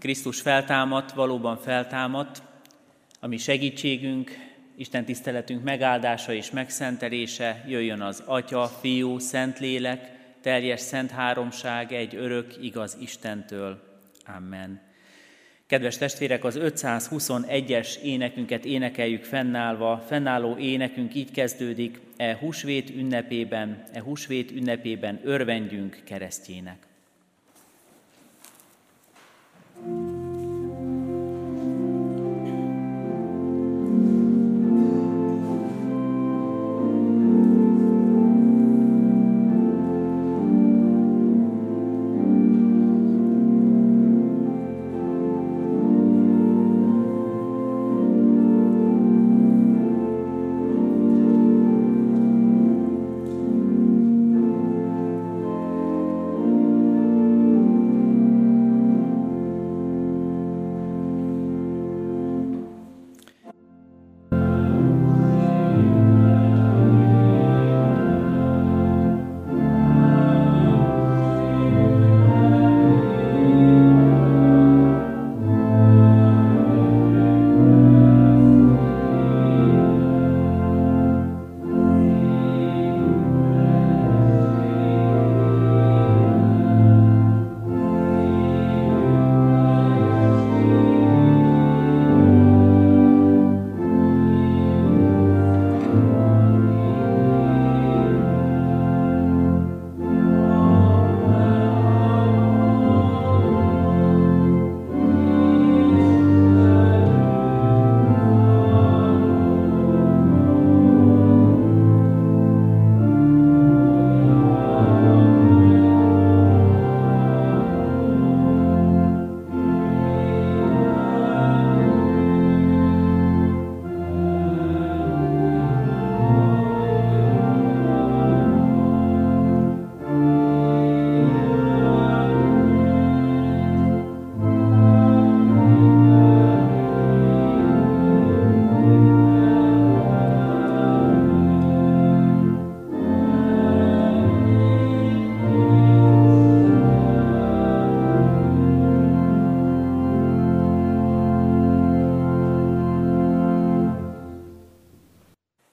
Krisztus feltámadt, valóban feltámadt, ami segítségünk, Isten tiszteletünk megáldása és megszentelése, jöjjön az Atya, Fiú, Szentlélek, teljes szent háromság, egy örök, igaz Istentől. Amen. Kedves testvérek, az 521-es énekünket énekeljük fennállva. Fennálló énekünk így kezdődik, e húsvét ünnepében, e húsvét ünnepében örvendjünk keresztjének.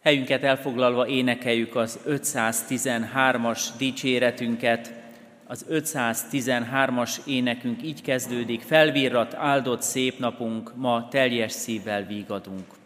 Helyünket elfoglalva énekeljük az 513-as dicséretünket. Az 513-as énekünk így kezdődik, felvirrat, áldott szép napunk, ma teljes szívvel vígadunk.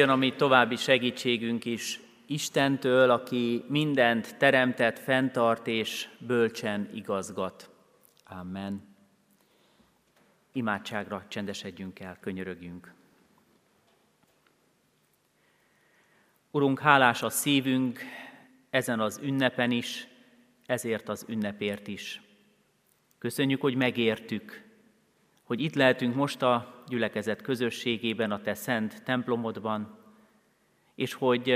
Jöjjön a mi további segítségünk is Istentől, aki mindent teremtett, fenntart és bölcsen igazgat. Amen. Imádságra csendesedjünk el, könyörögjünk. Urunk, hálás a szívünk ezen az ünnepen is, ezért az ünnepért is. Köszönjük, hogy megértük, hogy itt lehetünk most a gyülekezet közösségében, a Te szent templomodban, és hogy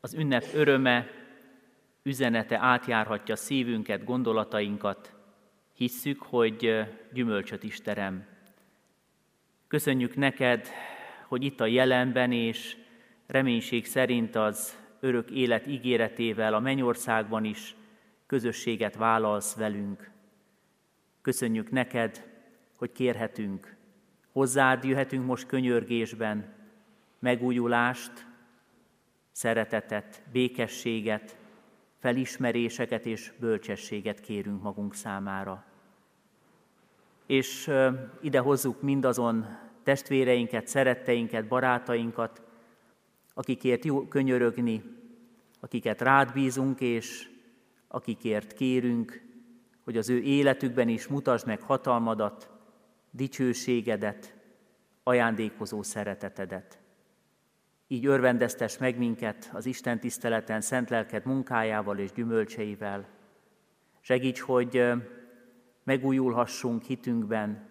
az ünnep öröme, üzenete átjárhatja szívünket, gondolatainkat, hisszük, hogy gyümölcsöt is terem. Köszönjük neked, hogy itt a jelenben és reménység szerint az örök élet ígéretével a mennyországban is közösséget vállalsz velünk. Köszönjük neked, hogy kérhetünk, hozzád jöhetünk most könyörgésben, megújulást, szeretetet, békességet, felismeréseket és bölcsességet kérünk magunk számára. És ide hozzuk mindazon testvéreinket, szeretteinket, barátainkat, akikért jó könyörögni, akiket rád bízunk, és akikért kérünk, hogy az ő életükben is mutasd meg hatalmadat, dicsőségedet, ajándékozó szeretetedet. Így örvendeztes meg minket az Isten tiszteleten szent lelked munkájával és gyümölcseivel. Segíts, hogy megújulhassunk hitünkben,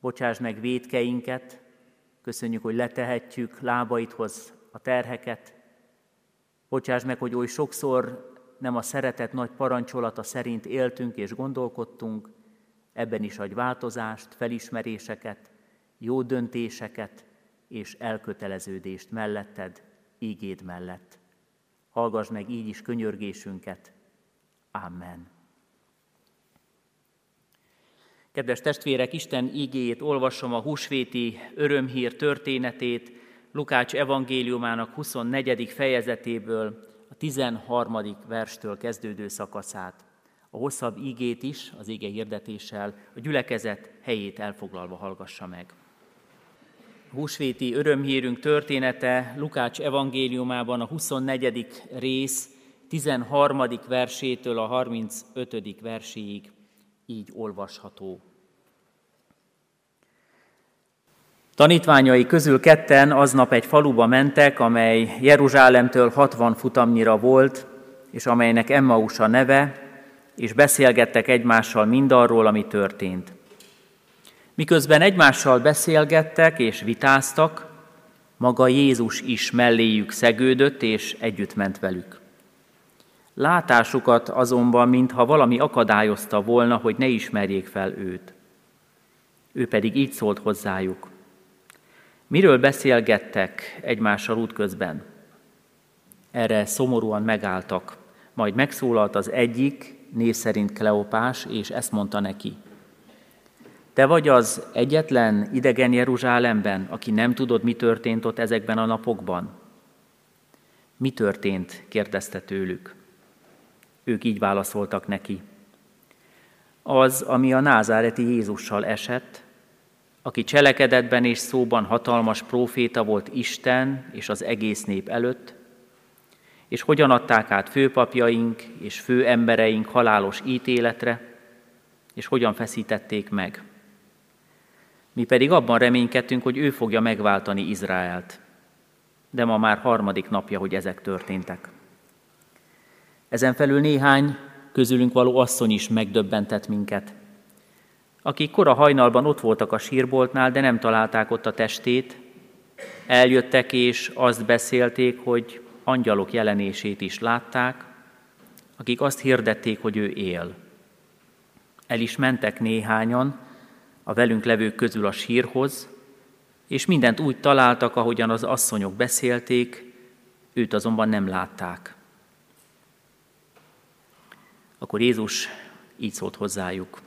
bocsáss meg védkeinket, köszönjük, hogy letehetjük lábaidhoz a terheket, bocsáss meg, hogy oly sokszor nem a szeretet nagy parancsolata szerint éltünk és gondolkodtunk, ebben is adj változást, felismeréseket, jó döntéseket és elköteleződést melletted, ígéd mellett. Hallgass meg így is könyörgésünket. Amen. Kedves testvérek, Isten ígéjét olvasom a húsvéti örömhír történetét Lukács evangéliumának 24. fejezetéből, a 13. verstől kezdődő szakaszát a hosszabb ígét is, az ége hirdetéssel, a gyülekezet helyét elfoglalva hallgassa meg. A húsvéti örömhírünk története Lukács evangéliumában a 24. rész 13. versétől a 35. verséig így olvasható. Tanítványai közül ketten aznap egy faluba mentek, amely Jeruzsálemtől 60 futamnyira volt, és amelynek Emmausa neve, és beszélgettek egymással mindarról, ami történt. Miközben egymással beszélgettek és vitáztak, maga Jézus is melléjük szegődött, és együtt ment velük. Látásukat azonban, mintha valami akadályozta volna, hogy ne ismerjék fel őt. Ő pedig így szólt hozzájuk. Miről beszélgettek egymással útközben? Erre szomorúan megálltak, majd megszólalt az egyik, név szerint Kleopás, és ezt mondta neki. Te vagy az egyetlen idegen Jeruzsálemben, aki nem tudod, mi történt ott ezekben a napokban? Mi történt? kérdezte tőlük. Ők így válaszoltak neki. Az, ami a názáreti Jézussal esett, aki cselekedetben és szóban hatalmas próféta volt Isten és az egész nép előtt, és hogyan adták át főpapjaink és főembereink halálos ítéletre, és hogyan feszítették meg. Mi pedig abban reménykedtünk, hogy ő fogja megváltani Izraelt. De ma már harmadik napja, hogy ezek történtek. Ezen felül néhány közülünk való asszony is megdöbbentett minket, akik kora hajnalban ott voltak a sírboltnál, de nem találták ott a testét, eljöttek és azt beszélték, hogy angyalok jelenését is látták, akik azt hirdették, hogy ő él. El is mentek néhányan a velünk levők közül a sírhoz, és mindent úgy találtak, ahogyan az asszonyok beszélték, őt azonban nem látták. Akkor Jézus így szólt hozzájuk.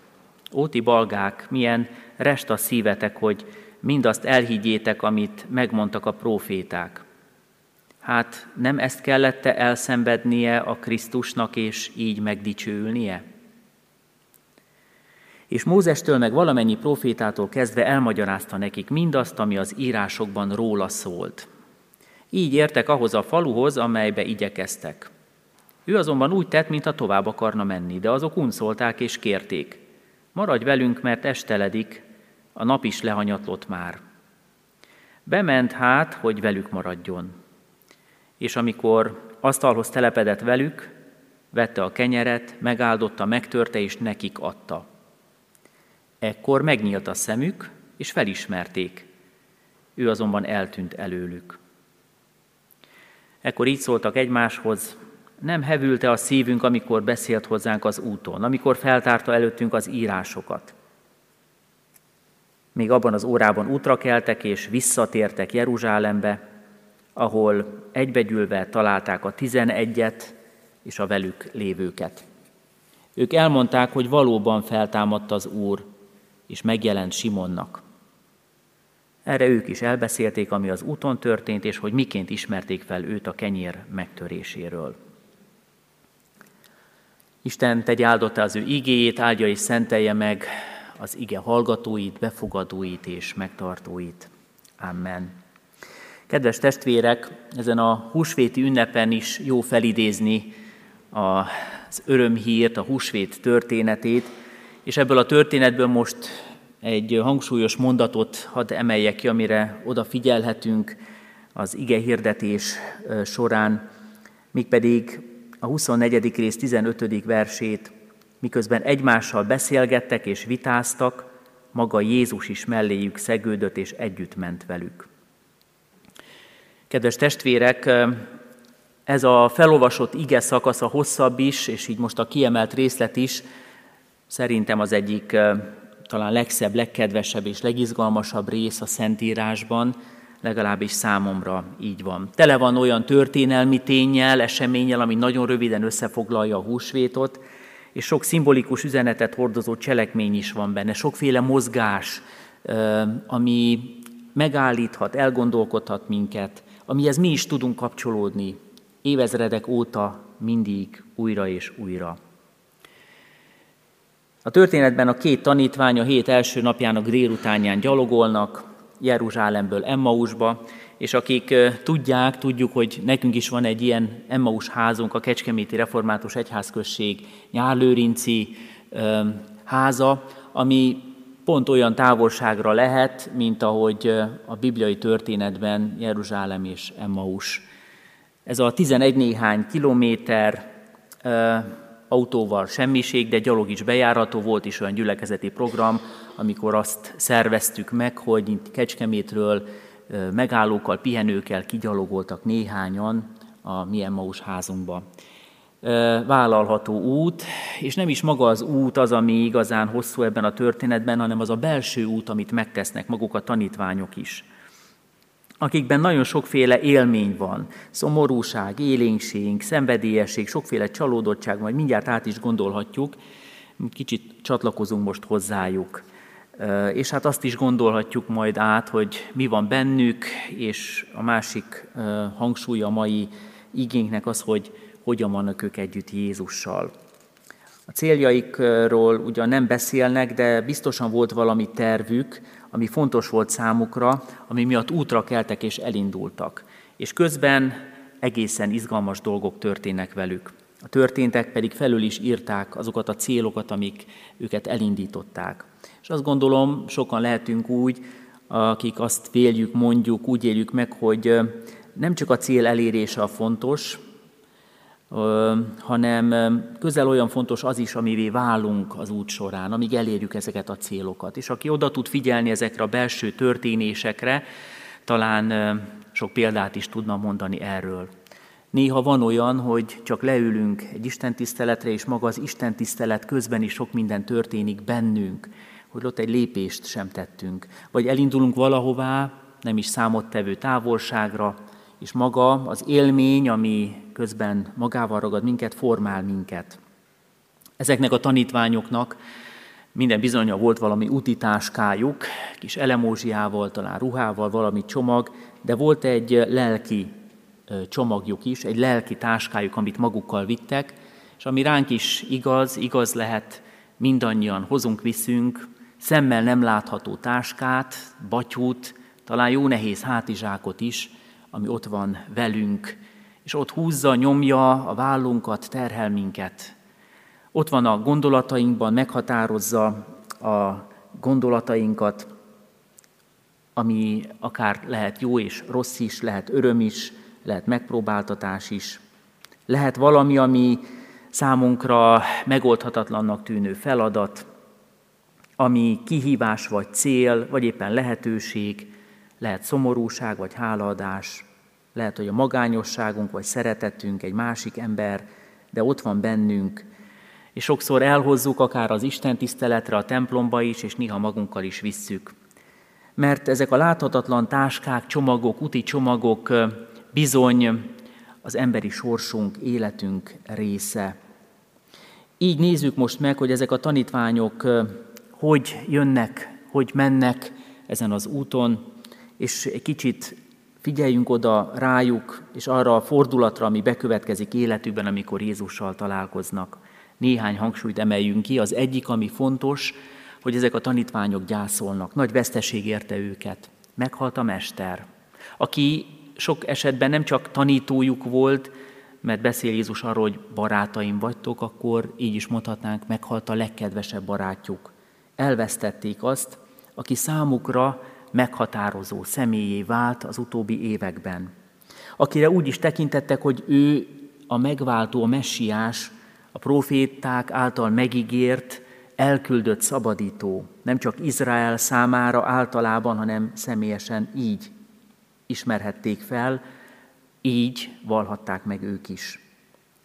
Óti balgák, milyen rest a szívetek, hogy mindazt elhiggyétek, amit megmondtak a proféták. Hát nem ezt kellette elszenvednie a Krisztusnak, és így megdicsőülnie? És Mózestől meg valamennyi profétától kezdve elmagyarázta nekik mindazt, ami az írásokban róla szólt. Így értek ahhoz a faluhoz, amelybe igyekeztek. Ő azonban úgy tett, mintha tovább akarna menni, de azok unszolták és kérték. Maradj velünk, mert esteledik, a nap is lehanyatlott már. Bement hát, hogy velük maradjon. És amikor asztalhoz telepedett velük, vette a kenyeret, megáldotta, megtörte és nekik adta. Ekkor megnyílt a szemük, és felismerték. Ő azonban eltűnt előlük. Ekkor így szóltak egymáshoz, nem hevülte a szívünk, amikor beszélt hozzánk az úton, amikor feltárta előttünk az írásokat. Még abban az órában útra keltek és visszatértek Jeruzsálembe, ahol egybegyülve találták a tizenegyet és a velük lévőket. Ők elmondták, hogy valóban feltámadt az Úr, és megjelent Simonnak. Erre ők is elbeszélték, ami az úton történt, és hogy miként ismerték fel őt a kenyér megtöréséről. Isten tegye áldotta az ő igéjét, áldja és szentelje meg az ige hallgatóit, befogadóit és megtartóit. Amen. Kedves testvérek, ezen a húsvéti ünnepen is jó felidézni az örömhírt, a húsvét történetét, és ebből a történetből most egy hangsúlyos mondatot hadd emeljek ki, amire odafigyelhetünk az ige hirdetés során, mégpedig a 24. rész 15. versét, miközben egymással beszélgettek és vitáztak, maga Jézus is melléjük szegődött és együtt ment velük. Kedves testvérek, ez a felolvasott ige szakasz a hosszabb is, és így most a kiemelt részlet is, szerintem az egyik talán legszebb, legkedvesebb és legizgalmasabb rész a Szentírásban, legalábbis számomra így van. Tele van olyan történelmi tényel, eseménnyel, ami nagyon röviden összefoglalja a húsvétot, és sok szimbolikus üzenetet hordozó cselekmény is van benne, sokféle mozgás, ami megállíthat, elgondolkodhat minket, amihez mi is tudunk kapcsolódni évezredek óta mindig újra és újra. A történetben a két tanítvány a hét első napjának délutánján gyalogolnak, Jeruzsálemből Emmausba, és akik tudják, tudjuk, hogy nekünk is van egy ilyen Emmaus házunk, a Kecskeméti Református Egyházközség nyárlőrinci háza, ami pont olyan távolságra lehet, mint ahogy a bibliai történetben Jeruzsálem és Emmaus. Ez a 11 néhány kilométer autóval semmiség, de gyalog is bejárató volt, is olyan gyülekezeti program, amikor azt szerveztük meg, hogy Kecskemétről megállókkal, pihenőkkel kigyalogoltak néhányan a mi Emmaus házunkba. Vállalható út, és nem is maga az út az, ami igazán hosszú ebben a történetben, hanem az a belső út, amit megtesznek maguk a tanítványok is. Akikben nagyon sokféle élmény van, szomorúság, élénkség, szenvedélyesség, sokféle csalódottság, majd mindjárt át is gondolhatjuk, kicsit csatlakozunk most hozzájuk. És hát azt is gondolhatjuk majd át, hogy mi van bennük, és a másik hangsúlya a mai igénknek az, hogy hogyan vannak ők együtt Jézussal. A céljaikról ugyan nem beszélnek, de biztosan volt valami tervük, ami fontos volt számukra, ami miatt útra keltek és elindultak. És közben egészen izgalmas dolgok történnek velük. A történtek pedig felül is írták azokat a célokat, amik őket elindították. És azt gondolom, sokan lehetünk úgy, akik azt véljük, mondjuk, úgy éljük meg, hogy nem csak a cél elérése a fontos, hanem közel olyan fontos az is, amivé válunk az út során, amíg elérjük ezeket a célokat. És aki oda tud figyelni ezekre a belső történésekre, talán sok példát is tudna mondani erről. Néha van olyan, hogy csak leülünk egy istentiszteletre, és maga az istentisztelet közben is sok minden történik bennünk, hogy ott egy lépést sem tettünk. Vagy elindulunk valahová, nem is számottevő távolságra, és maga az élmény, ami közben magával ragad minket, formál minket. Ezeknek a tanítványoknak minden bizonyja volt valami utitáskájuk, kis elemózsiával, talán ruhával, valami csomag, de volt egy lelki csomagjuk is, egy lelki táskájuk, amit magukkal vittek, és ami ránk is igaz, igaz lehet, mindannyian hozunk, viszünk, szemmel nem látható táskát, batyút, talán jó nehéz hátizsákot is, ami ott van velünk, és ott húzza, nyomja a vállunkat, terhel minket. Ott van a gondolatainkban, meghatározza a gondolatainkat, ami akár lehet jó és rossz is, lehet öröm is, lehet megpróbáltatás is, lehet valami, ami számunkra megoldhatatlannak tűnő feladat, ami kihívás vagy cél, vagy éppen lehetőség, lehet szomorúság vagy hálaadás, lehet, hogy a magányosságunk vagy szeretetünk egy másik ember, de ott van bennünk, és sokszor elhozzuk akár az Isten tiszteletre, a templomba is, és néha magunkkal is visszük. Mert ezek a láthatatlan táskák, csomagok, úti csomagok bizony az emberi sorsunk, életünk része. Így nézzük most meg, hogy ezek a tanítványok hogy jönnek, hogy mennek ezen az úton, és egy kicsit figyeljünk oda rájuk, és arra a fordulatra, ami bekövetkezik életükben, amikor Jézussal találkoznak. Néhány hangsúlyt emeljünk ki. Az egyik, ami fontos, hogy ezek a tanítványok gyászolnak. Nagy veszteség érte őket. Meghalt a mester, aki sok esetben nem csak tanítójuk volt, mert beszél Jézus arról, hogy barátaim vagytok, akkor így is mondhatnánk, meghalt a legkedvesebb barátjuk. Elvesztették azt, aki számukra meghatározó személyé vált az utóbbi években. Akire úgy is tekintettek, hogy ő a megváltó, a messiás, a proféták által megígért, elküldött szabadító, nem csak Izrael számára általában, hanem személyesen így ismerhették fel, így valhatták meg ők is.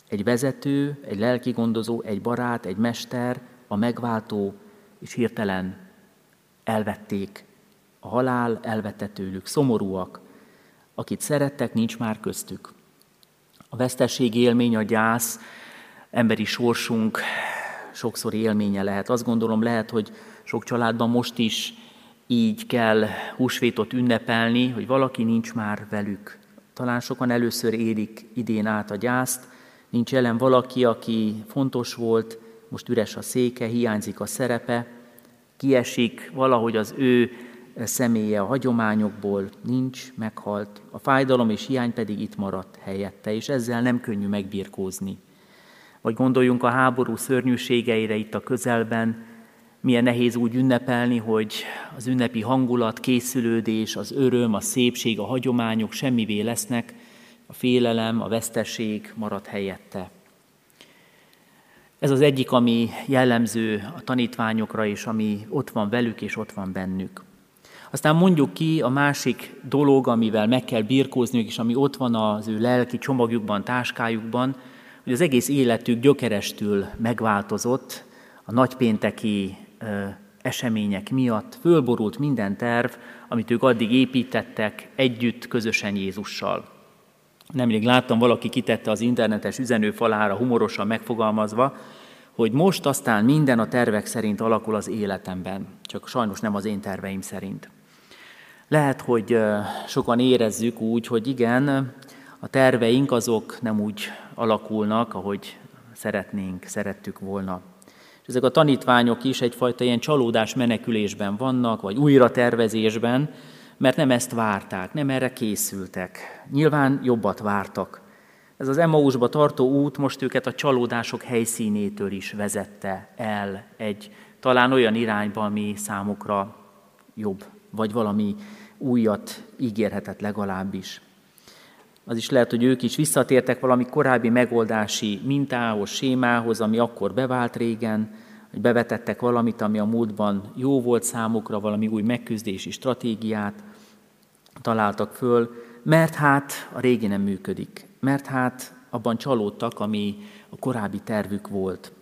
Egy vezető, egy lelki gondozó, egy barát, egy mester, a megváltó, és hirtelen elvették. A halál elvette tőlük, szomorúak. Akit szerettek, nincs már köztük. A vesztesség élmény, a gyász, emberi sorsunk sokszor élménye lehet. Azt gondolom lehet, hogy sok családban most is így kell húsvétot ünnepelni, hogy valaki nincs már velük. Talán sokan először élik idén át a gyászt, nincs jelen valaki, aki fontos volt, most üres a széke, hiányzik a szerepe, kiesik valahogy az ő személye a hagyományokból, nincs, meghalt, a fájdalom és hiány pedig itt maradt helyette, és ezzel nem könnyű megbirkózni. Vagy gondoljunk a háború szörnyűségeire itt a közelben, milyen nehéz úgy ünnepelni, hogy az ünnepi hangulat, készülődés, az öröm, a szépség, a hagyományok semmivé lesznek, a félelem, a veszteség marad helyette. Ez az egyik, ami jellemző a tanítványokra, és ami ott van velük, és ott van bennük. Aztán mondjuk ki a másik dolog, amivel meg kell birkózniuk, és ami ott van az ő lelki csomagjukban, táskájukban, hogy az egész életük gyökerestül megváltozott a nagypénteki események miatt, fölborult minden terv, amit ők addig építettek együtt, közösen Jézussal. Nemrég láttam, valaki kitette az internetes üzenőfalára humorosan megfogalmazva, hogy most aztán minden a tervek szerint alakul az életemben, csak sajnos nem az én terveim szerint. Lehet, hogy sokan érezzük úgy, hogy igen, a terveink azok nem úgy alakulnak, ahogy szeretnénk, szerettük volna. És ezek a tanítványok is egyfajta ilyen csalódás menekülésben vannak, vagy újra tervezésben, mert nem ezt várták, nem erre készültek. Nyilván jobbat vártak. Ez az Emmausba tartó út most őket a csalódások helyszínétől is vezette el egy talán olyan irányba, ami számukra jobb, vagy valami újat ígérhetett legalábbis. Az is lehet, hogy ők is visszatértek valami korábbi megoldási mintához, sémához, ami akkor bevált régen, hogy bevetettek valamit, ami a múltban jó volt számukra, valami új megküzdési stratégiát találtak föl, mert hát a régi nem működik, mert hát abban csalódtak, ami a korábbi tervük volt.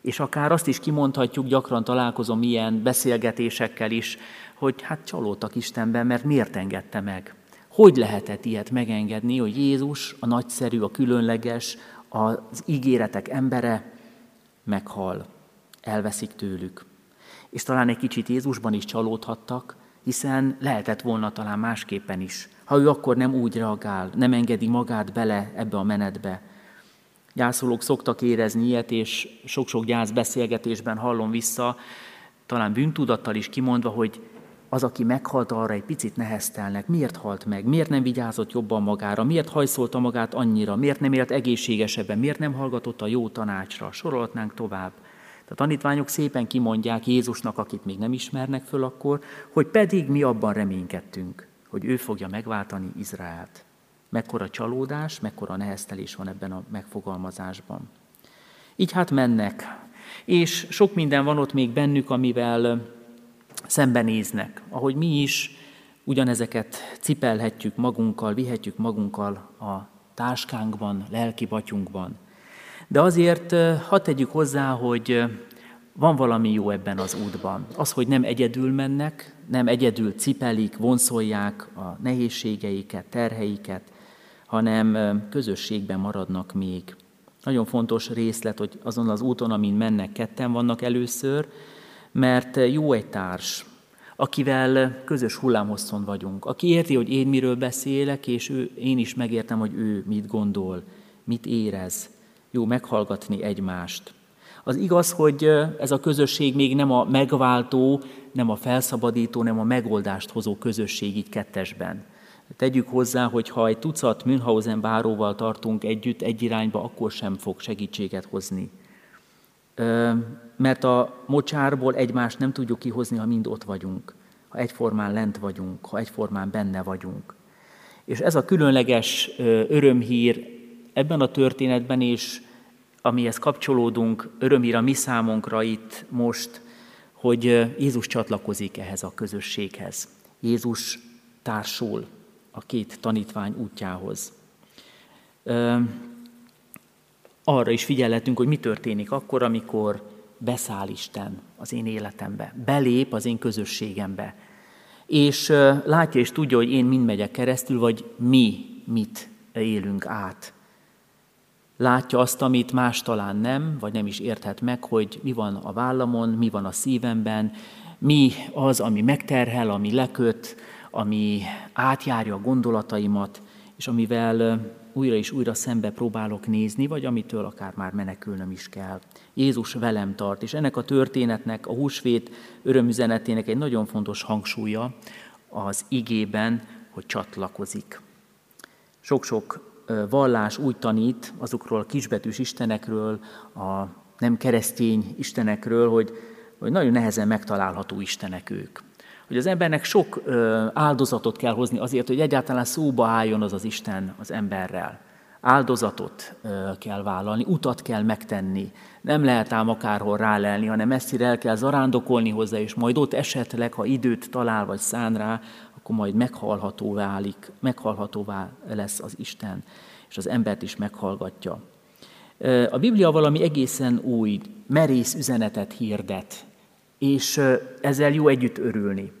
És akár azt is kimondhatjuk, gyakran találkozom ilyen beszélgetésekkel is, hogy hát csalódtak Istenben, mert miért engedte meg? Hogy lehetett ilyet megengedni, hogy Jézus, a nagyszerű, a különleges, az ígéretek embere meghal, elveszik tőlük. És talán egy kicsit Jézusban is csalódhattak, hiszen lehetett volna talán másképpen is. Ha ő akkor nem úgy reagál, nem engedi magát bele ebbe a menetbe. Gyászolók szoktak érezni ilyet, és sok-sok gyász beszélgetésben hallom vissza, talán bűntudattal is kimondva, hogy az, aki meghalt, arra egy picit neheztelnek. Miért halt meg? Miért nem vigyázott jobban magára? Miért hajszolta magát annyira? Miért nem élt egészségesebben? Miért nem hallgatott a jó tanácsra? Sorolhatnánk tovább. A tanítványok szépen kimondják Jézusnak, akit még nem ismernek föl akkor, hogy pedig mi abban reménykedtünk, hogy ő fogja megváltani Izraelt. Mekkora csalódás, mekkora neheztelés van ebben a megfogalmazásban. Így hát mennek, és sok minden van ott még bennük, amivel szembenéznek, ahogy mi is ugyanezeket cipelhetjük magunkkal, vihetjük magunkkal a táskánkban, lelki batyunkban. De azért hadd tegyük hozzá, hogy van valami jó ebben az útban. Az, hogy nem egyedül mennek, nem egyedül cipelik, vonszolják a nehézségeiket, terheiket, hanem közösségben maradnak még. Nagyon fontos részlet, hogy azon az úton, amin mennek, ketten vannak először, mert jó egy társ, akivel közös hullámhosszon vagyunk, aki érti, hogy én miről beszélek, és ő, én is megértem, hogy ő mit gondol, mit érez. Jó meghallgatni egymást. Az igaz, hogy ez a közösség még nem a megváltó, nem a felszabadító, nem a megoldást hozó közösség így kettesben. Tegyük hozzá, hogy ha egy tucat Münchhausen báróval tartunk együtt egy irányba, akkor sem fog segítséget hozni. Mert a mocsárból egymást nem tudjuk kihozni, ha mind ott vagyunk, ha egyformán lent vagyunk, ha egyformán benne vagyunk. És ez a különleges örömhír ebben a történetben is, amihez kapcsolódunk, örömhír a mi számunkra itt most, hogy Jézus csatlakozik ehhez a közösséghez. Jézus társul a két tanítvány útjához. Arra is figyelhetünk, hogy mi történik akkor, amikor beszáll Isten az én életembe, belép az én közösségembe, és látja és tudja, hogy én mind megyek keresztül, vagy mi mit élünk át. Látja azt, amit más talán nem, vagy nem is érthet meg, hogy mi van a vállamon, mi van a szívemben, mi az, ami megterhel, ami leköt, ami átjárja a gondolataimat, és amivel újra és újra szembe próbálok nézni, vagy amitől akár már menekülnöm is kell. Jézus velem tart, és ennek a történetnek, a húsvét örömüzenetének egy nagyon fontos hangsúlya az igében, hogy csatlakozik. Sok-sok vallás úgy tanít azokról a kisbetűs istenekről, a nem keresztény istenekről, hogy, hogy nagyon nehezen megtalálható istenek ők hogy az embernek sok áldozatot kell hozni azért, hogy egyáltalán szóba álljon az az Isten az emberrel. Áldozatot kell vállalni, utat kell megtenni. Nem lehet ám akárhol rálelni, hanem messzire el kell zarándokolni hozzá, és majd ott esetleg, ha időt talál vagy szán rá, akkor majd meghalhatóvá válik, meghalhatóvá lesz az Isten, és az embert is meghallgatja. A Biblia valami egészen új, merész üzenetet hirdet, és ezzel jó együtt örülni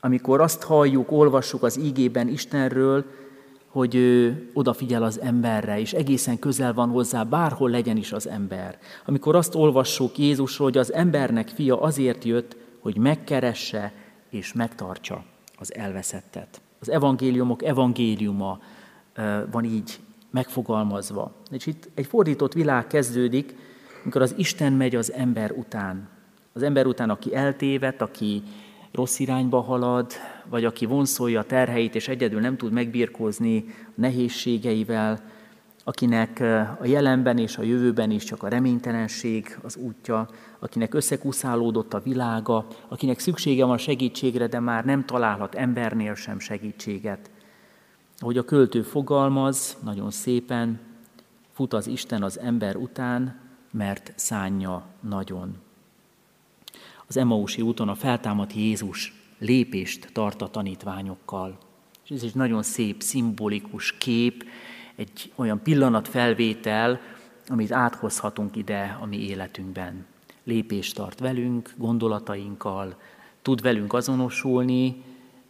amikor azt halljuk, olvassuk az ígében Istenről, hogy ő odafigyel az emberre, és egészen közel van hozzá, bárhol legyen is az ember. Amikor azt olvassuk Jézusról, hogy az embernek fia azért jött, hogy megkeresse és megtartsa az elveszettet. Az evangéliumok evangéliuma van így megfogalmazva. És itt egy fordított világ kezdődik, amikor az Isten megy az ember után. Az ember után, aki eltévedt, aki rossz irányba halad, vagy aki vonszolja a terheit, és egyedül nem tud megbírkozni a nehézségeivel, akinek a jelenben és a jövőben is csak a reménytelenség az útja, akinek összekuszálódott a világa, akinek szüksége van segítségre, de már nem találhat embernél sem segítséget. Ahogy a költő fogalmaz, nagyon szépen, fut az Isten az ember után, mert szánja nagyon az Emausi úton a feltámadt Jézus lépést tart a tanítványokkal. És ez egy nagyon szép, szimbolikus kép, egy olyan pillanatfelvétel, amit áthozhatunk ide a mi életünkben. Lépést tart velünk, gondolatainkkal, tud velünk azonosulni,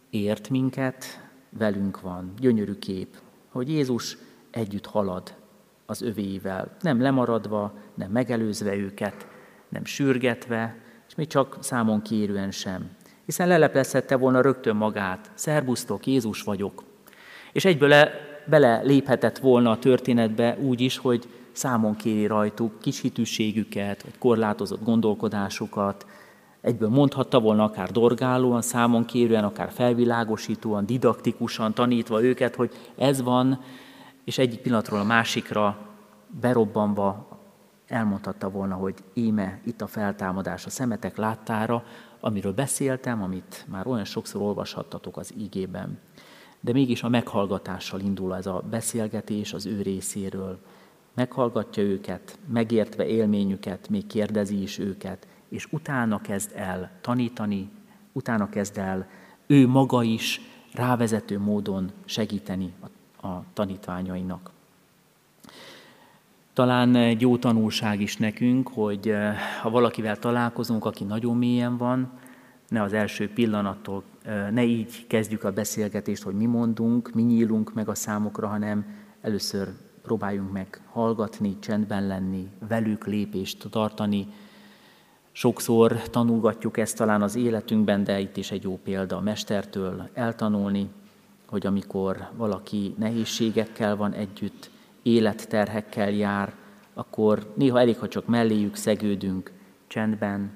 ért minket, velünk van. Gyönyörű kép, hogy Jézus együtt halad az övéivel, nem lemaradva, nem megelőzve őket, nem sürgetve, még csak számon kérően sem. Hiszen leleplezhette volna rögtön magát, szerbusztok, Jézus vagyok. És egyből le, bele léphetett volna a történetbe úgy is, hogy számon kéri rajtuk kis hitűségüket, vagy korlátozott gondolkodásukat, Egyből mondhatta volna akár dorgálóan, számon kérően, akár felvilágosítóan, didaktikusan tanítva őket, hogy ez van, és egyik pillanatról a másikra berobbanva elmondhatta volna, hogy íme itt a feltámadás a szemetek láttára, amiről beszéltem, amit már olyan sokszor olvashattatok az ígében. De mégis a meghallgatással indul ez a beszélgetés az ő részéről. Meghallgatja őket, megértve élményüket, még kérdezi is őket, és utána kezd el tanítani, utána kezd el ő maga is rávezető módon segíteni a, a tanítványainak. Talán egy jó tanulság is nekünk, hogy eh, ha valakivel találkozunk, aki nagyon mélyen van, ne az első pillanattól, eh, ne így kezdjük a beszélgetést, hogy mi mondunk, mi nyílunk meg a számokra, hanem először próbáljunk meg hallgatni, csendben lenni, velük lépést tartani. Sokszor tanulgatjuk ezt talán az életünkben, de itt is egy jó példa a mestertől eltanulni, hogy amikor valaki nehézségekkel van együtt, életterhekkel jár, akkor néha elég, ha csak melléjük szegődünk, csendben,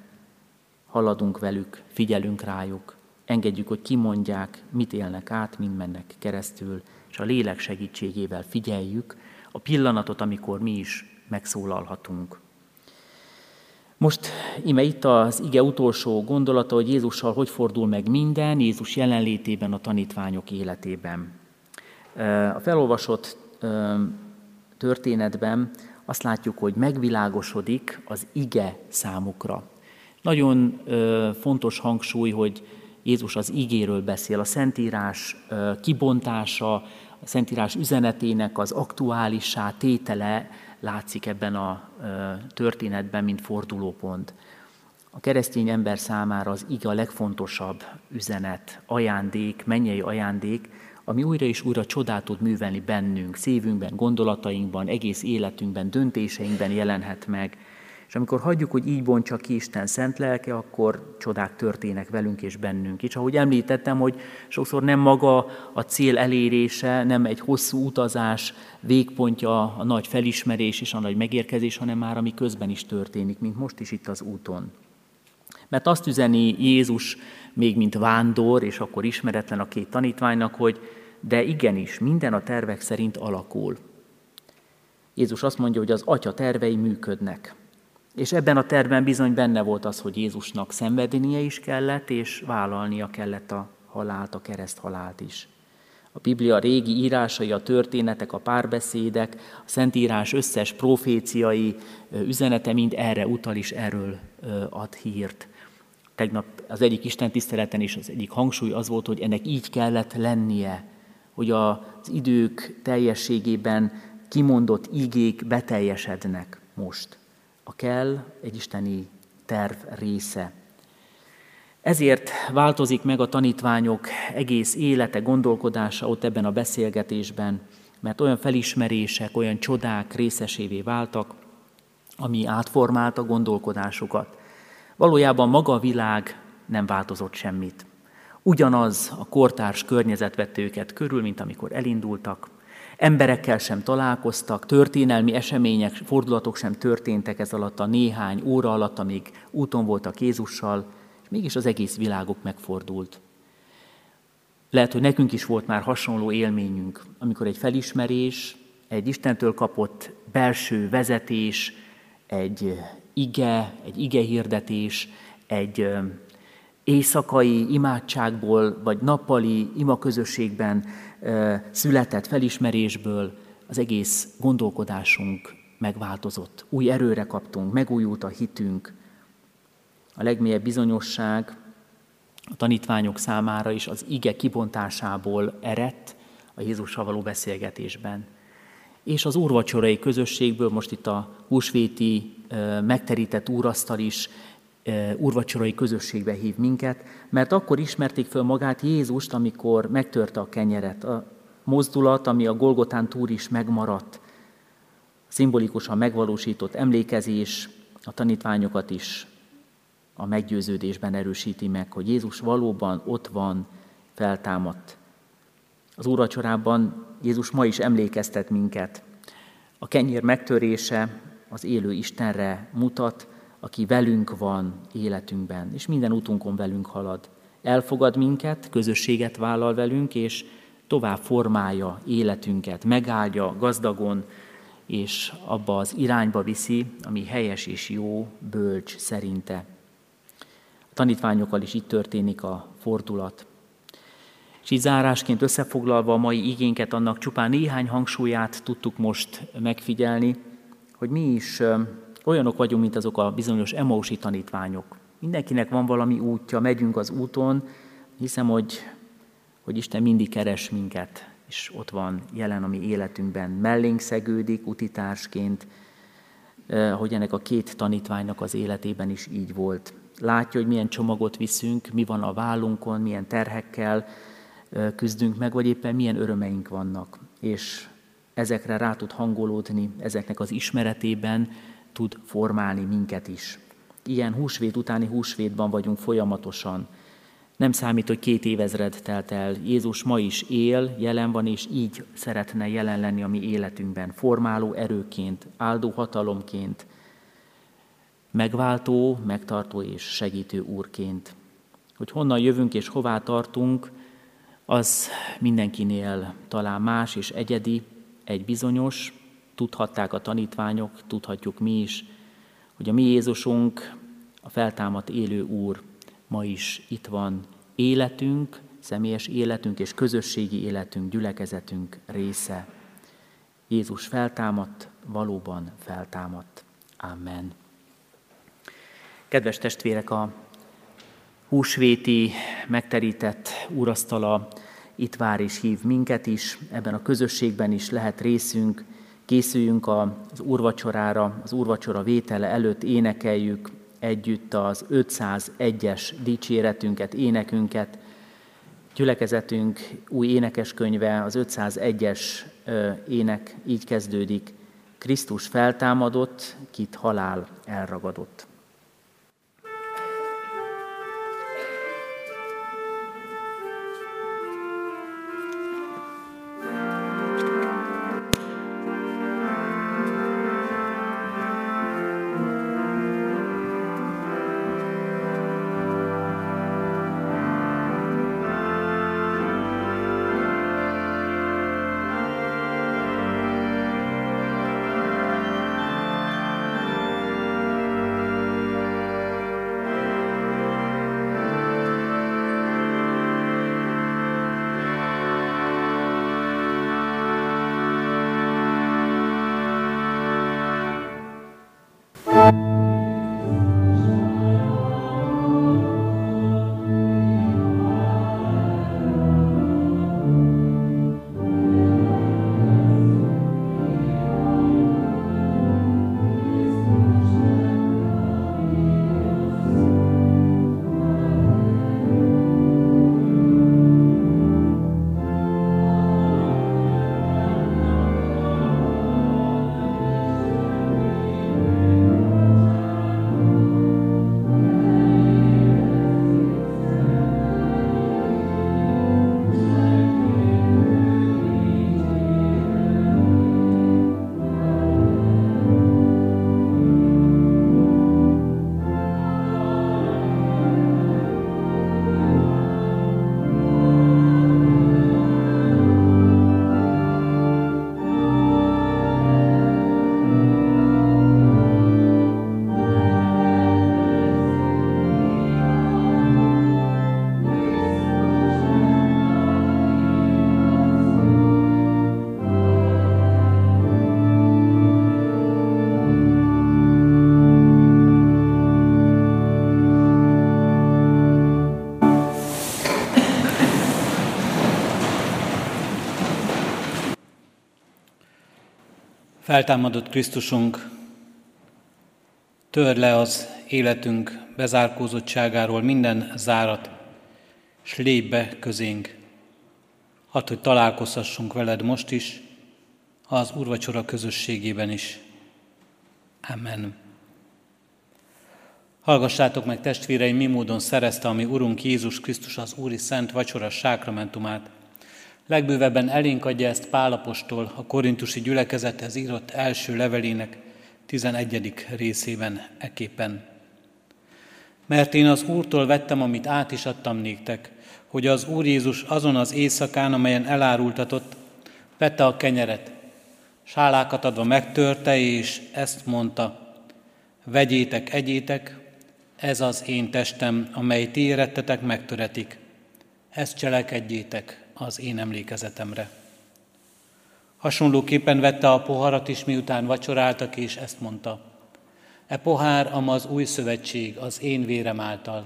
haladunk velük, figyelünk rájuk, engedjük, hogy kimondják, mit élnek át, mind mennek keresztül, és a lélek segítségével figyeljük a pillanatot, amikor mi is megszólalhatunk. Most ime itt az ige utolsó gondolata, hogy Jézussal hogy fordul meg minden, Jézus jelenlétében a tanítványok életében. A felolvasott történetben azt látjuk, hogy megvilágosodik az ige számukra. Nagyon fontos hangsúly, hogy Jézus az igéről beszél, a Szentírás kibontása, a Szentírás üzenetének az aktuálissá tétele látszik ebben a történetben, mint fordulópont. A keresztény ember számára az ige a legfontosabb üzenet, ajándék, mennyei ajándék, ami újra és újra csodát tud művelni bennünk, szívünkben, gondolatainkban, egész életünkben, döntéseinkben jelenhet meg. És amikor hagyjuk, hogy így bontsa ki Isten szent lelke, akkor csodák történnek velünk és bennünk. És ahogy említettem, hogy sokszor nem maga a cél elérése, nem egy hosszú utazás végpontja a nagy felismerés és a nagy megérkezés, hanem már ami közben is történik, mint most is itt az úton. Mert azt üzeni Jézus még mint vándor, és akkor ismeretlen a két tanítványnak, hogy de igenis, minden a tervek szerint alakul. Jézus azt mondja, hogy az atya tervei működnek. És ebben a tervben bizony benne volt az, hogy Jézusnak szenvednie is kellett, és vállalnia kellett a halált, a kereszt halált is. A Biblia régi írásai, a történetek, a párbeszédek, a Szentírás összes proféciai üzenete mind erre utal is, erről ad hírt. Tegnap az egyik Isten tiszteleten is az egyik hangsúly az volt, hogy ennek így kellett lennie, hogy az idők teljességében kimondott igék beteljesednek most. A kell egy isteni terv része. Ezért változik meg a tanítványok egész élete, gondolkodása ott ebben a beszélgetésben, mert olyan felismerések, olyan csodák részesévé váltak, ami átformálta gondolkodásukat. Valójában maga a világ nem változott semmit. Ugyanaz a kortárs környezet vett őket körül, mint amikor elindultak. Emberekkel sem találkoztak, történelmi események, fordulatok sem történtek ez alatt a néhány óra alatt, amíg úton voltak Jézussal, és mégis az egész világuk megfordult. Lehet, hogy nekünk is volt már hasonló élményünk, amikor egy felismerés, egy Istentől kapott belső vezetés, egy ige, egy ige hirdetés, egy éjszakai imádságból, vagy nappali imaközösségben született felismerésből az egész gondolkodásunk megváltozott. Új erőre kaptunk, megújult a hitünk. A legmélyebb bizonyosság a tanítványok számára is az ige kibontásából eredt a Jézussal való beszélgetésben. És az úrvacsorai közösségből, most itt a húsvéti megterített úrasztal is úrvacsorai közösségbe hív minket, mert akkor ismerték föl magát Jézust, amikor megtörte a kenyeret. A mozdulat, ami a Golgotán túr is megmaradt, szimbolikusan megvalósított emlékezés a tanítványokat is a meggyőződésben erősíti meg, hogy Jézus valóban ott van, feltámadt. Az úrvacsorában Jézus ma is emlékeztet minket. A kenyér megtörése az élő Istenre mutat, aki velünk van életünkben, és minden útunkon velünk halad. Elfogad minket, közösséget vállal velünk, és tovább formálja életünket, megáldja gazdagon, és abba az irányba viszi, ami helyes és jó, bölcs szerinte. A tanítványokkal is itt történik a fordulat. És így zárásként összefoglalva a mai igénket, annak csupán néhány hangsúlyát tudtuk most megfigyelni, hogy mi is olyanok vagyunk, mint azok a bizonyos emausi tanítványok. Mindenkinek van valami útja, megyünk az úton, hiszem, hogy, hogy Isten mindig keres minket, és ott van jelen a mi életünkben, mellénk szegődik utitársként, hogy ennek a két tanítványnak az életében is így volt. Látja, hogy milyen csomagot viszünk, mi van a vállunkon, milyen terhekkel küzdünk meg, vagy éppen milyen örömeink vannak. És ezekre rá tud hangolódni, ezeknek az ismeretében tud formálni minket is. Ilyen húsvét utáni húsvétban vagyunk folyamatosan. Nem számít, hogy két évezred telt el. Jézus ma is él, jelen van, és így szeretne jelen lenni a mi életünkben. Formáló erőként, áldó hatalomként, megváltó, megtartó és segítő úrként. Hogy honnan jövünk és hová tartunk, az mindenkinél talán más és egyedi, egy bizonyos, tudhatták a tanítványok, tudhatjuk mi is, hogy a mi Jézusunk, a feltámadt élő Úr ma is itt van. Életünk, személyes életünk és közösségi életünk, gyülekezetünk része. Jézus feltámadt, valóban feltámadt. Amen. Kedves testvérek, a húsvéti megterített úrasztala itt vár és hív minket is, ebben a közösségben is lehet részünk, készüljünk az úrvacsorára, az úrvacsora vétele előtt énekeljük együtt az 501-es dicséretünket, énekünket, gyülekezetünk új énekeskönyve, az 501-es ének így kezdődik, Krisztus feltámadott, kit halál elragadott. Feltámadott Krisztusunk, tör le az életünk bezárkózottságáról minden zárat, s lépj be közénk. Hadd, hogy találkozhassunk veled most is, az Úrvacsora közösségében is. Amen. Hallgassátok meg testvéreim, mi módon szerezte a mi Urunk Jézus Krisztus az Úri Szent Vacsora sákramentumát – Legbővebben elénk adja ezt Pálapostól a korintusi gyülekezethez írott első levelének 11. részében eképpen. Mert én az Úrtól vettem, amit át is adtam néktek, hogy az Úr Jézus azon az éjszakán, amelyen elárultatott, vette a kenyeret, sálákat adva megtörte, és ezt mondta, vegyétek, egyétek, ez az én testem, amely ti érettetek, megtöretik. Ezt cselekedjétek az én emlékezetemre. Hasonlóképpen vette a poharat is, miután vacsoráltak, és ezt mondta. E pohár, ama az új szövetség, az én vérem által.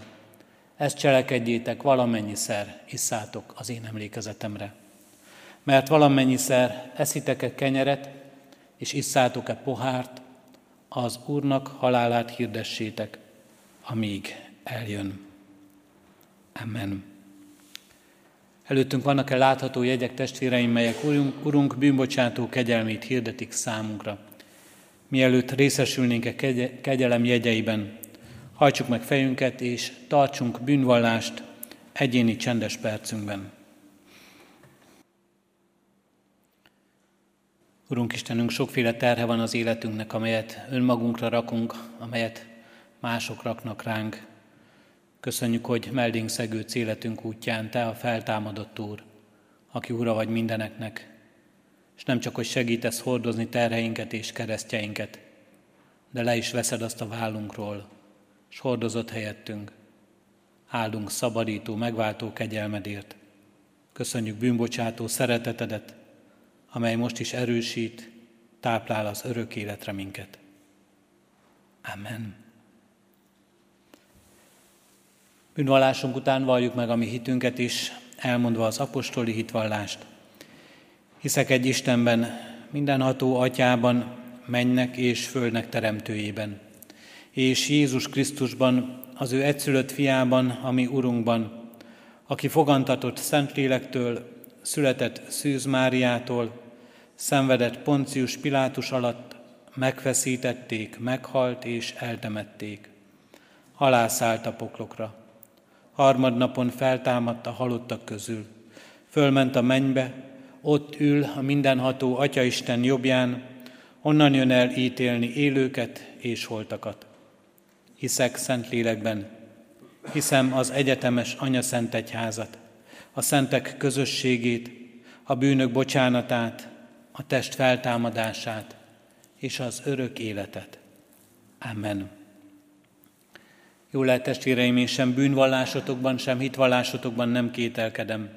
Ezt cselekedjétek valamennyiszer, isszátok az én emlékezetemre. Mert valamennyiszer eszitek-e kenyeret, és isszátok-e pohárt, az Úrnak halálát hirdessétek, amíg eljön. Amen. Előttünk vannak-e látható jegyek, testvéreim, melyek Urunk, Urunk bűnbocsátó kegyelmét hirdetik számunkra. Mielőtt részesülnénk a kegyelem jegyeiben, hajtsuk meg fejünket és tartsunk bűnvallást egyéni csendes percünkben. Urunk Istenünk, sokféle terhe van az életünknek, amelyet önmagunkra rakunk, amelyet mások raknak ránk. Köszönjük, hogy mellénk szegő életünk útján Te a feltámadott Úr, aki Ura vagy mindeneknek, és nem csak, hogy segítesz hordozni terheinket és keresztjeinket, de le is veszed azt a vállunkról, és hordozott helyettünk. Áldunk szabadító, megváltó kegyelmedért. Köszönjük bűnbocsátó szeretetedet, amely most is erősít, táplál az örök életre minket. Amen. Bűnvallásunk után valljuk meg a mi hitünket is, elmondva az apostoli hitvallást. Hiszek egy Istenben, mindenható atyában, mennek és földnek teremtőjében, és Jézus Krisztusban, az ő egyszülött fiában, ami Urunkban, aki fogantatott Szentlélektől, született Szűz Máriától, szenvedett Poncius Pilátus alatt, megfeszítették, meghalt és eltemették. Halászállt a poklokra. Harmadnapon feltámadt a halottak közül. Fölment a mennybe, ott ül a mindenható Atyaisten jobbján, onnan jön el ítélni élőket és holtakat. Hiszek szent lélekben, hiszem az egyetemes Anya Szent Egyházat, a szentek közösségét, a bűnök bocsánatát, a test feltámadását és az örök életet. Amen. Jó lehet testvéreim, én sem bűnvallásotokban, sem hitvallásotokban nem kételkedem.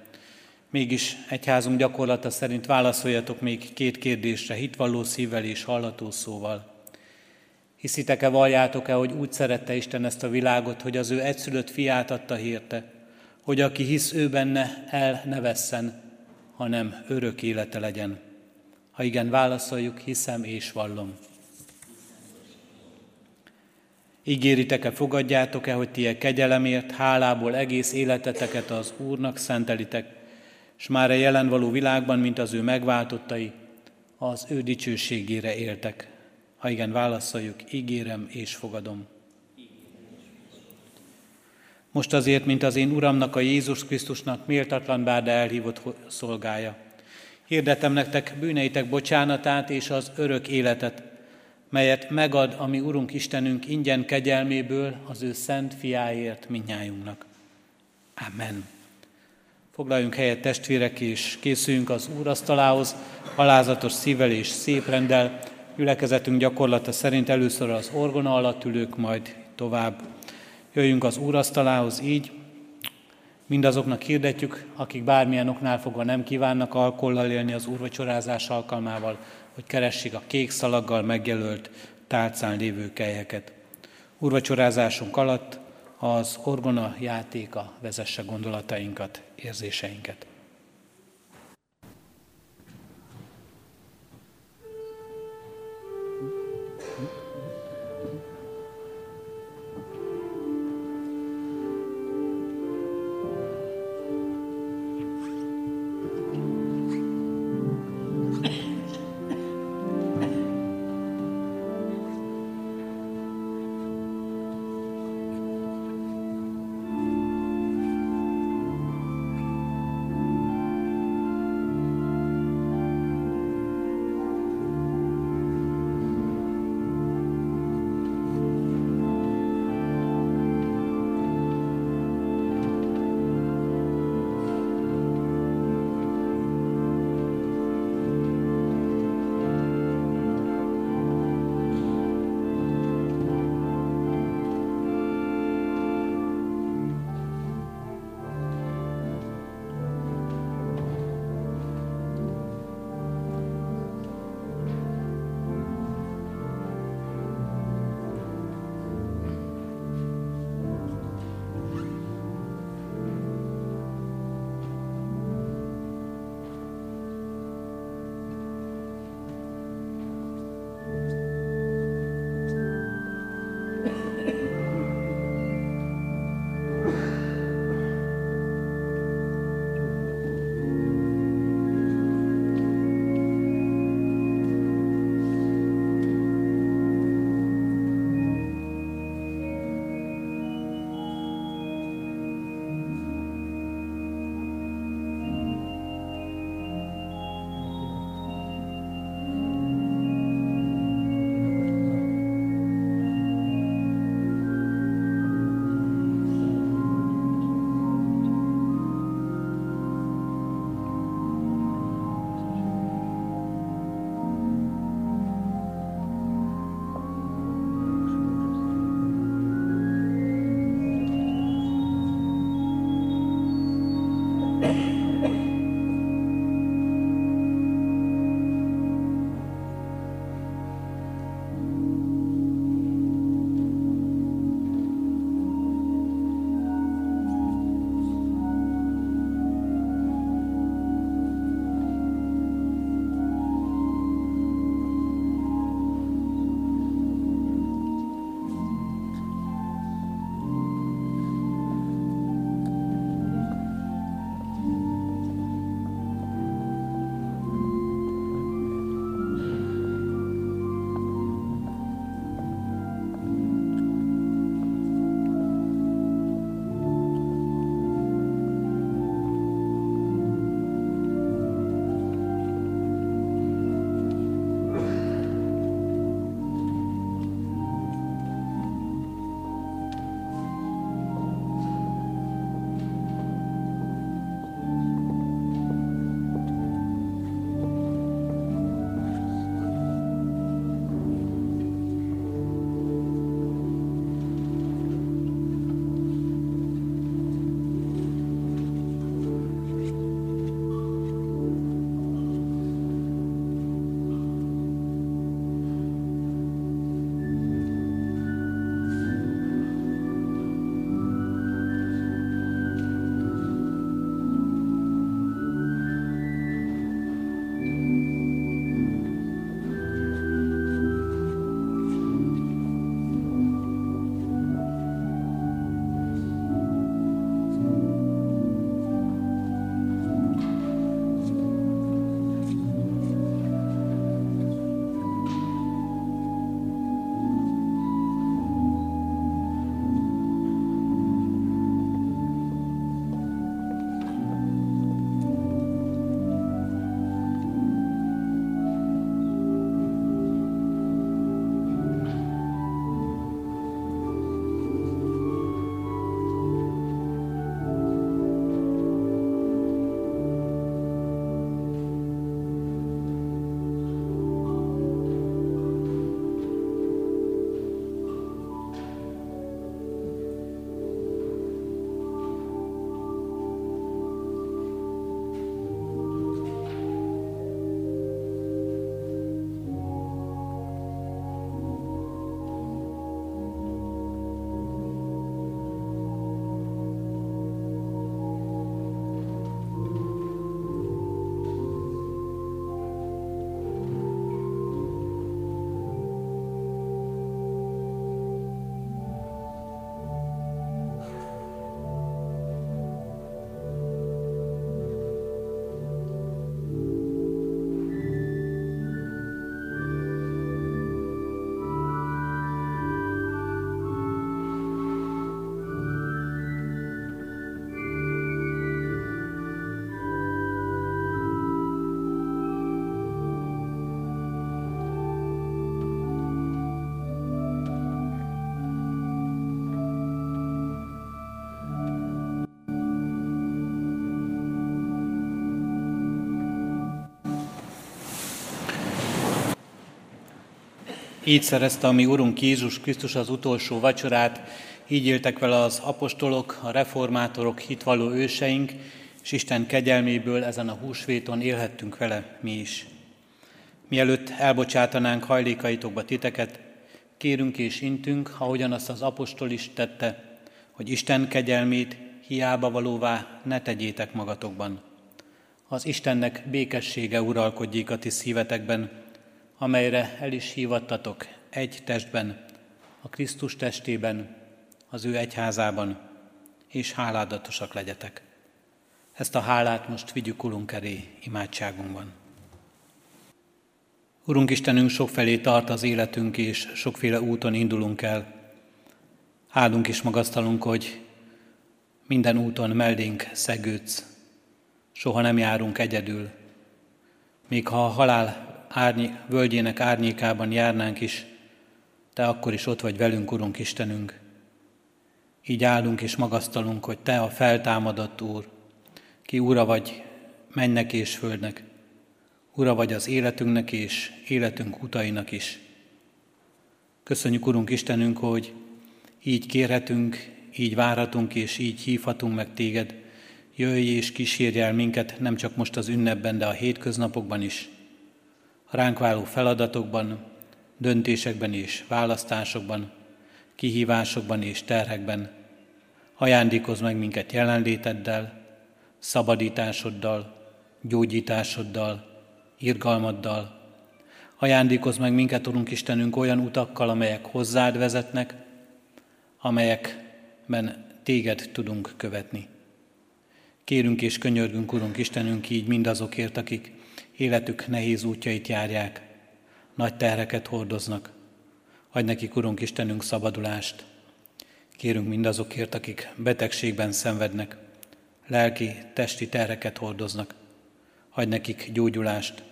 Mégis egyházunk gyakorlata szerint válaszoljatok még két kérdésre, hitvalló szívvel és hallató szóval. Hiszitek-e, valljátok-e, hogy úgy szerette Isten ezt a világot, hogy az ő egyszülött fiát adta hírte, hogy aki hisz ő benne, el ne vesszen, hanem örök élete legyen. Ha igen, válaszoljuk, hiszem és vallom. Ígéritek-e, fogadjátok-e, hogy ti kegyelemért, hálából egész életeteket az Úrnak szentelitek, és már a jelen való világban, mint az ő megváltottai, az ő dicsőségére éltek. Ha igen, válaszoljuk, ígérem és fogadom. Most azért, mint az én Uramnak, a Jézus Krisztusnak méltatlan bár de elhívott szolgája. Hirdetem nektek bűneitek bocsánatát és az örök életet, melyet megad a mi Urunk Istenünk ingyen kegyelméből az ő szent fiáért minnyájunknak. Amen. Foglaljunk helyet testvérek, és készüljünk az úrasztalához, alázatos szívvel és szép rendel. Gyülekezetünk gyakorlata szerint először az orgona alatt ülők, majd tovább. Jöjjünk az úrasztalához így, mindazoknak hirdetjük, akik bármilyen oknál fogva nem kívánnak alkollal élni az úrvacsorázás alkalmával, hogy keressék a kék szalaggal megjelölt tálcán lévő kelyheket. Úrvacsorázásunk alatt az orgona játéka vezesse gondolatainkat, érzéseinket. Így szerezte a mi Urunk Jézus Krisztus az utolsó vacsorát, így éltek vele az apostolok, a reformátorok, hitvalló őseink, és Isten kegyelméből ezen a húsvéton élhettünk vele mi is. Mielőtt elbocsátanánk hajlékaitokba titeket, kérünk és intünk, ahogyan azt az apostol is tette, hogy Isten kegyelmét hiába valóvá ne tegyétek magatokban. Az Istennek békessége uralkodjék a ti szívetekben, amelyre el is hívattatok egy testben, a Krisztus testében, az ő egyházában, és háládatosak legyetek. Ezt a hálát most vigyük Urunk elé imádságunkban. Urunk Istenünk, sokfelé tart az életünk, és sokféle úton indulunk el. Áldunk és magasztalunk, hogy minden úton mellénk szegődsz, soha nem járunk egyedül. Még ha a halál árny- völgyének árnyékában járnánk is, Te akkor is ott vagy velünk, Urunk Istenünk. Így állunk és magasztalunk, hogy Te a feltámadott Úr, ki Ura vagy mennek és földnek, Ura vagy az életünknek és életünk utainak is. Köszönjük, Urunk Istenünk, hogy így kérhetünk, így várhatunk és így hívhatunk meg Téged. Jöjj és kísérj el minket nem csak most az ünnepben, de a hétköznapokban is. Ránk váló feladatokban, döntésekben és választásokban, kihívásokban és terhekben. Ajándékozz meg minket jelenléteddel, szabadításoddal, gyógyításoddal, irgalmaddal. Ajándékozz meg minket, Urunk Istenünk, olyan utakkal, amelyek hozzád vezetnek, amelyekben téged tudunk követni. Kérünk és könyörgünk, Urunk Istenünk, így mindazokért, akik életük nehéz útjait járják, nagy terheket hordoznak. Adj nekik, Urunk Istenünk, szabadulást. Kérünk mindazokért, akik betegségben szenvednek, lelki, testi terheket hordoznak. Adj nekik gyógyulást,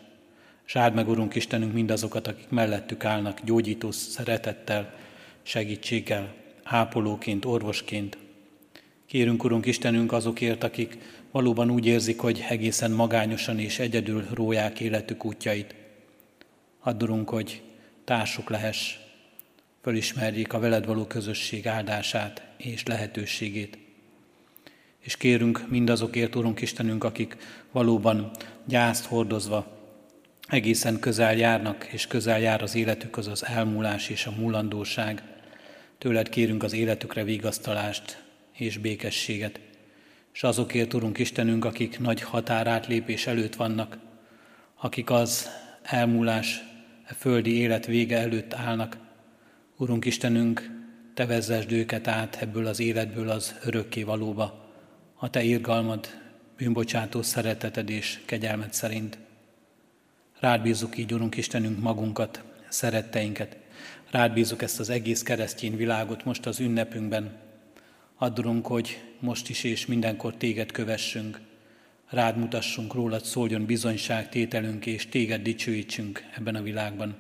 és áld meg, Urunk Istenünk, mindazokat, akik mellettük állnak, gyógyító szeretettel, segítséggel, ápolóként, orvosként. Kérünk, Urunk Istenünk, azokért, akik valóban úgy érzik, hogy egészen magányosan és egyedül róják életük útjait. Addurunk, hogy társuk lehess, fölismerjék a veled való közösség áldását és lehetőségét. És kérünk mindazokért, Urunk Istenünk, akik valóban gyászt hordozva egészen közel járnak, és közel jár az életük az az elmúlás és a múlandóság. Tőled kérünk az életükre vigasztalást és békességet és azokért, Urunk Istenünk, akik nagy határátlépés előtt vannak, akik az elmúlás, a földi élet vége előtt állnak. Urunk Istenünk, Te vezesd őket át ebből az életből az örökké valóba, a Te irgalmad, bűnbocsátó szereteted és kegyelmed szerint. Rád bízzuk így, Urunk Istenünk, magunkat, szeretteinket. Rád bízzuk ezt az egész keresztény világot most az ünnepünkben, Addurunk, hogy most is és mindenkor téged kövessünk, rád mutassunk, rólad szóljon bizonyságtételünk, és téged dicsőítsünk ebben a világban.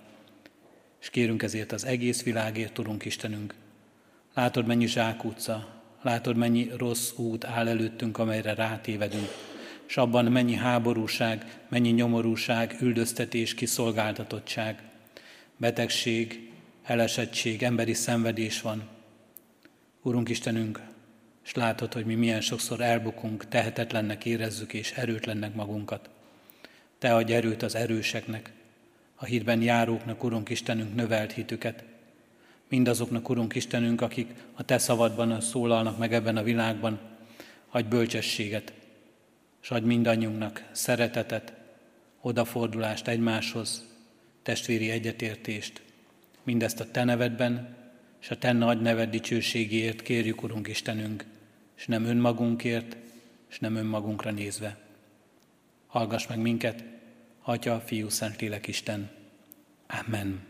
És kérünk ezért az egész világért, Urunk Istenünk. Látod, mennyi zsákutca, látod, mennyi rossz út áll előttünk, amelyre rátévedünk, és abban mennyi háborúság, mennyi nyomorúság, üldöztetés, kiszolgáltatottság, betegség, elesettség, emberi szenvedés van. Urunk Istenünk, és látod, hogy mi milyen sokszor elbukunk, tehetetlennek érezzük és erőtlennek magunkat. Te adj erőt az erőseknek, a hitben járóknak, Urunk Istenünk, növelt hitüket. Mindazoknak, Urunk Istenünk, akik a Te szavadban szólalnak meg ebben a világban, adj bölcsességet, és adj mindannyiunknak szeretetet, odafordulást egymáshoz, testvéri egyetértést, mindezt a Te nevedben, és a Te nagy neved dicsőségéért kérjük, Urunk Istenünk, és nem önmagunkért, és nem önmagunkra nézve. Hallgass meg minket, Atya, Fiú, Szentlélek Isten. Amen.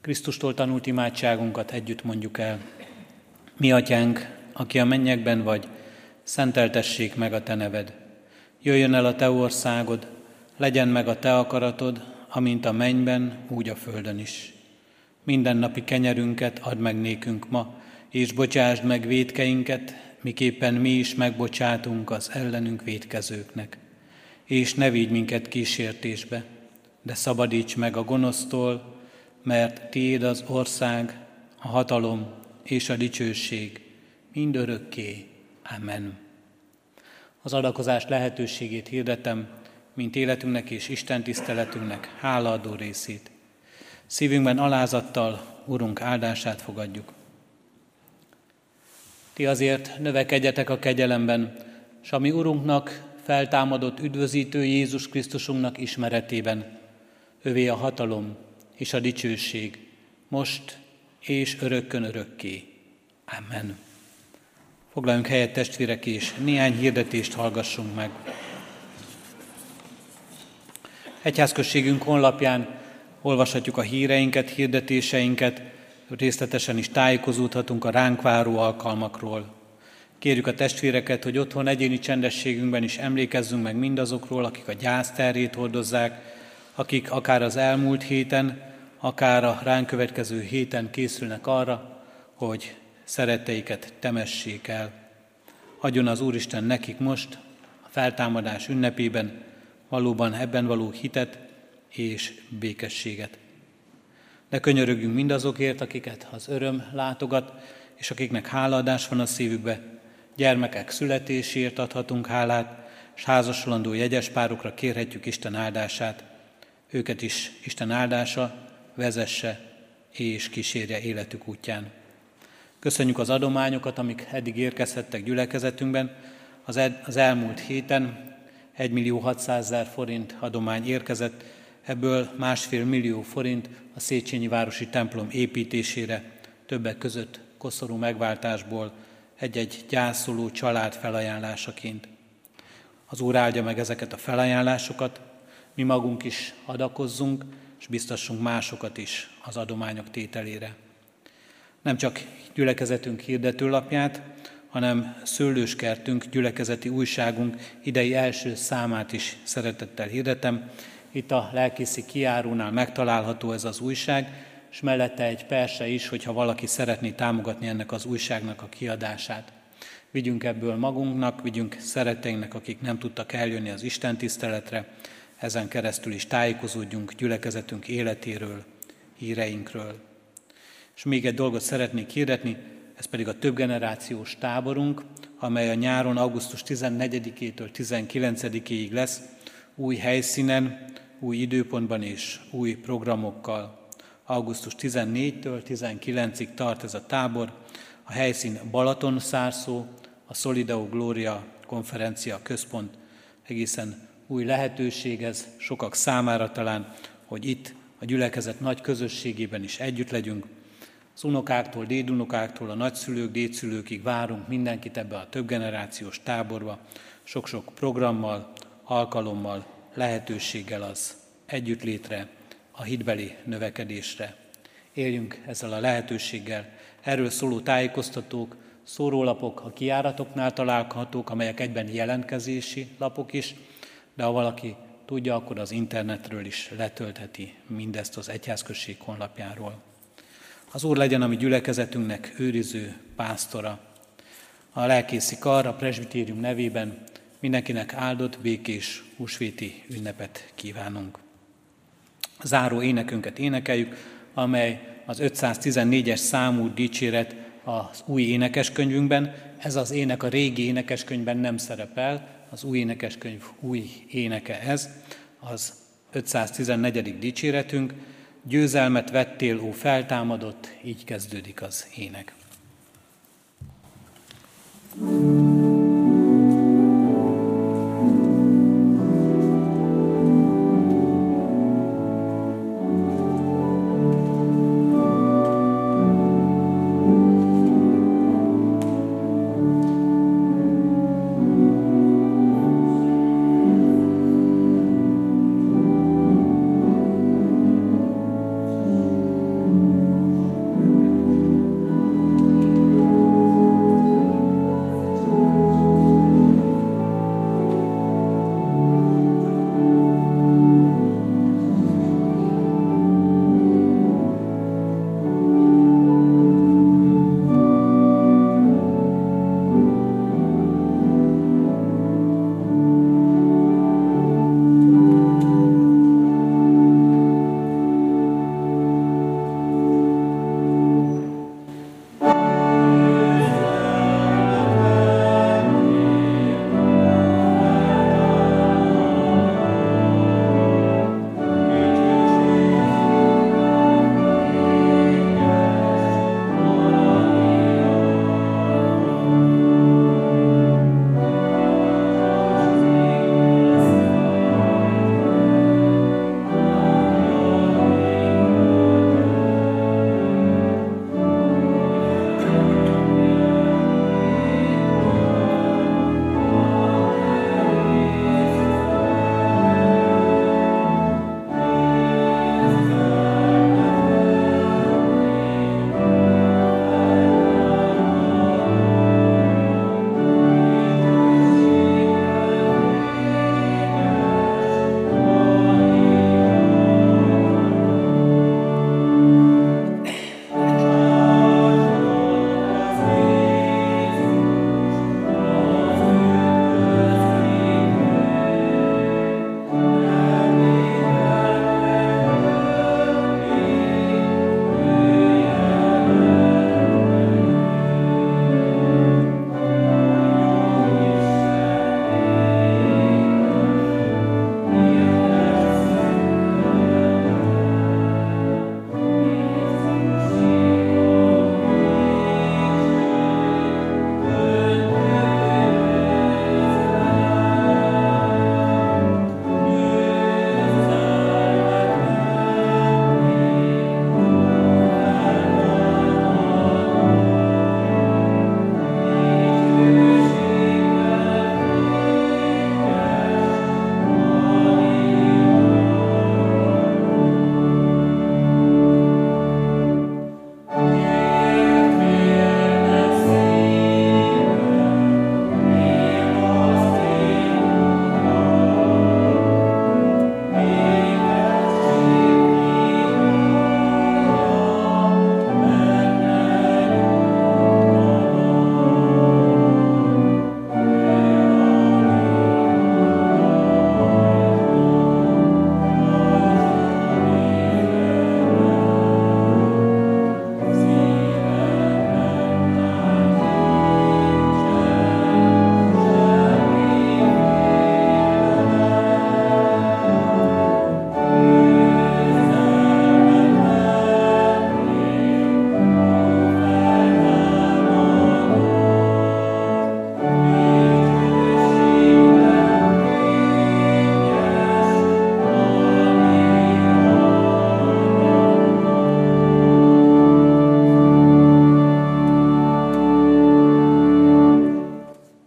Krisztustól tanult imádságunkat együtt mondjuk el. Mi, Atyánk, aki a mennyekben vagy, szenteltessék meg a Te neved. Jöjjön el a Te országod, legyen meg a Te akaratod, amint a mennyben, úgy a földön is. Mindennapi kenyerünket add meg nékünk ma, és bocsásd meg védkeinket, miképpen mi is megbocsátunk az ellenünk védkezőknek. És ne vigy minket kísértésbe, de szabadíts meg a gonosztól, mert Tiéd az ország, a hatalom és a dicsőség mindörökké. Amen. Az adakozás lehetőségét hirdetem, mint életünknek és Isten tiszteletünknek hálaadó részét. Szívünkben alázattal Urunk áldását fogadjuk. Ti azért növekedjetek a kegyelemben, s ami Urunknak feltámadott üdvözítő Jézus Krisztusunknak ismeretében, övé a hatalom és a dicsőség, most és örökkön örökké. Amen. Foglaljunk helyet testvérek, és néhány hirdetést hallgassunk meg. Egyházközségünk honlapján olvashatjuk a híreinket, hirdetéseinket, részletesen is tájékozódhatunk a ránk váró alkalmakról. Kérjük a testvéreket, hogy otthon egyéni csendességünkben is emlékezzünk meg mindazokról, akik a gyászterét hordozzák, akik akár az elmúlt héten, akár a ránk következő héten készülnek arra, hogy szeretteiket temessék el. Adjon az Úristen nekik most, a feltámadás ünnepében, valóban ebben való hitet és békességet. De könyörögjünk mindazokért, akiket az öröm látogat, és akiknek hálaadás van a szívükbe, gyermekek születésért adhatunk hálát, és házasulandó jegyes párokra kérhetjük Isten áldását. Őket is Isten áldása vezesse és kísérje életük útján. Köszönjük az adományokat, amik eddig érkezhettek gyülekezetünkben. Az, ed- az elmúlt héten 1 millió 600 ezer forint adomány érkezett, ebből másfél millió forint a Széchenyi Városi templom építésére, többek között koszorú megváltásból egy-egy gyászoló család felajánlásaként. Az Úr áldja meg ezeket a felajánlásokat, mi magunk is adakozzunk, és biztassunk másokat is az adományok tételére. Nem csak gyülekezetünk hirdetőlapját, hanem szőlőskertünk, gyülekezeti újságunk idei első számát is szeretettel hirdetem. Itt a lelkészi kiárónál megtalálható ez az újság, és mellette egy perse is, hogyha valaki szeretné támogatni ennek az újságnak a kiadását. Vigyünk ebből magunknak, vigyünk szereteinknek, akik nem tudtak eljönni az Isten tiszteletre, ezen keresztül is tájékozódjunk gyülekezetünk életéről, híreinkről. És még egy dolgot szeretnék hirdetni, ez pedig a több generációs táborunk, amely a nyáron augusztus 14-től 19-ig lesz, új helyszínen, új időpontban és új programokkal. Augusztus 14-től 19-ig tart ez a tábor. A helyszín Balaton szárszó, a Solidao Gloria konferencia központ egészen új lehetőség ez sokak számára talán, hogy itt a gyülekezet nagy közösségében is együtt legyünk. Az unokáktól, dédunokáktól, a nagyszülők, dédszülőkig várunk mindenkit ebbe a több generációs táborba, sok-sok programmal, alkalommal, lehetőséggel az együttlétre, a hitbeli növekedésre. Éljünk ezzel a lehetőséggel. Erről szóló tájékoztatók, szórólapok a kiáratoknál találhatók, amelyek egyben jelentkezési lapok is, de ha valaki tudja, akkor az internetről is letöltheti mindezt az egyházközség honlapjáról. Az Úr legyen a mi gyülekezetünknek őriző pásztora. A lelkészi kar a presbitérium nevében Mindenkinek áldott, békés, húsvéti ünnepet kívánunk. Záró énekünket énekeljük, amely az 514-es számú dicséret az új énekeskönyvünkben. Ez az ének a régi énekeskönyvben nem szerepel, az új énekeskönyv új éneke ez, az 514. dicséretünk. Győzelmet vettél, ó feltámadott, így kezdődik az ének. thank you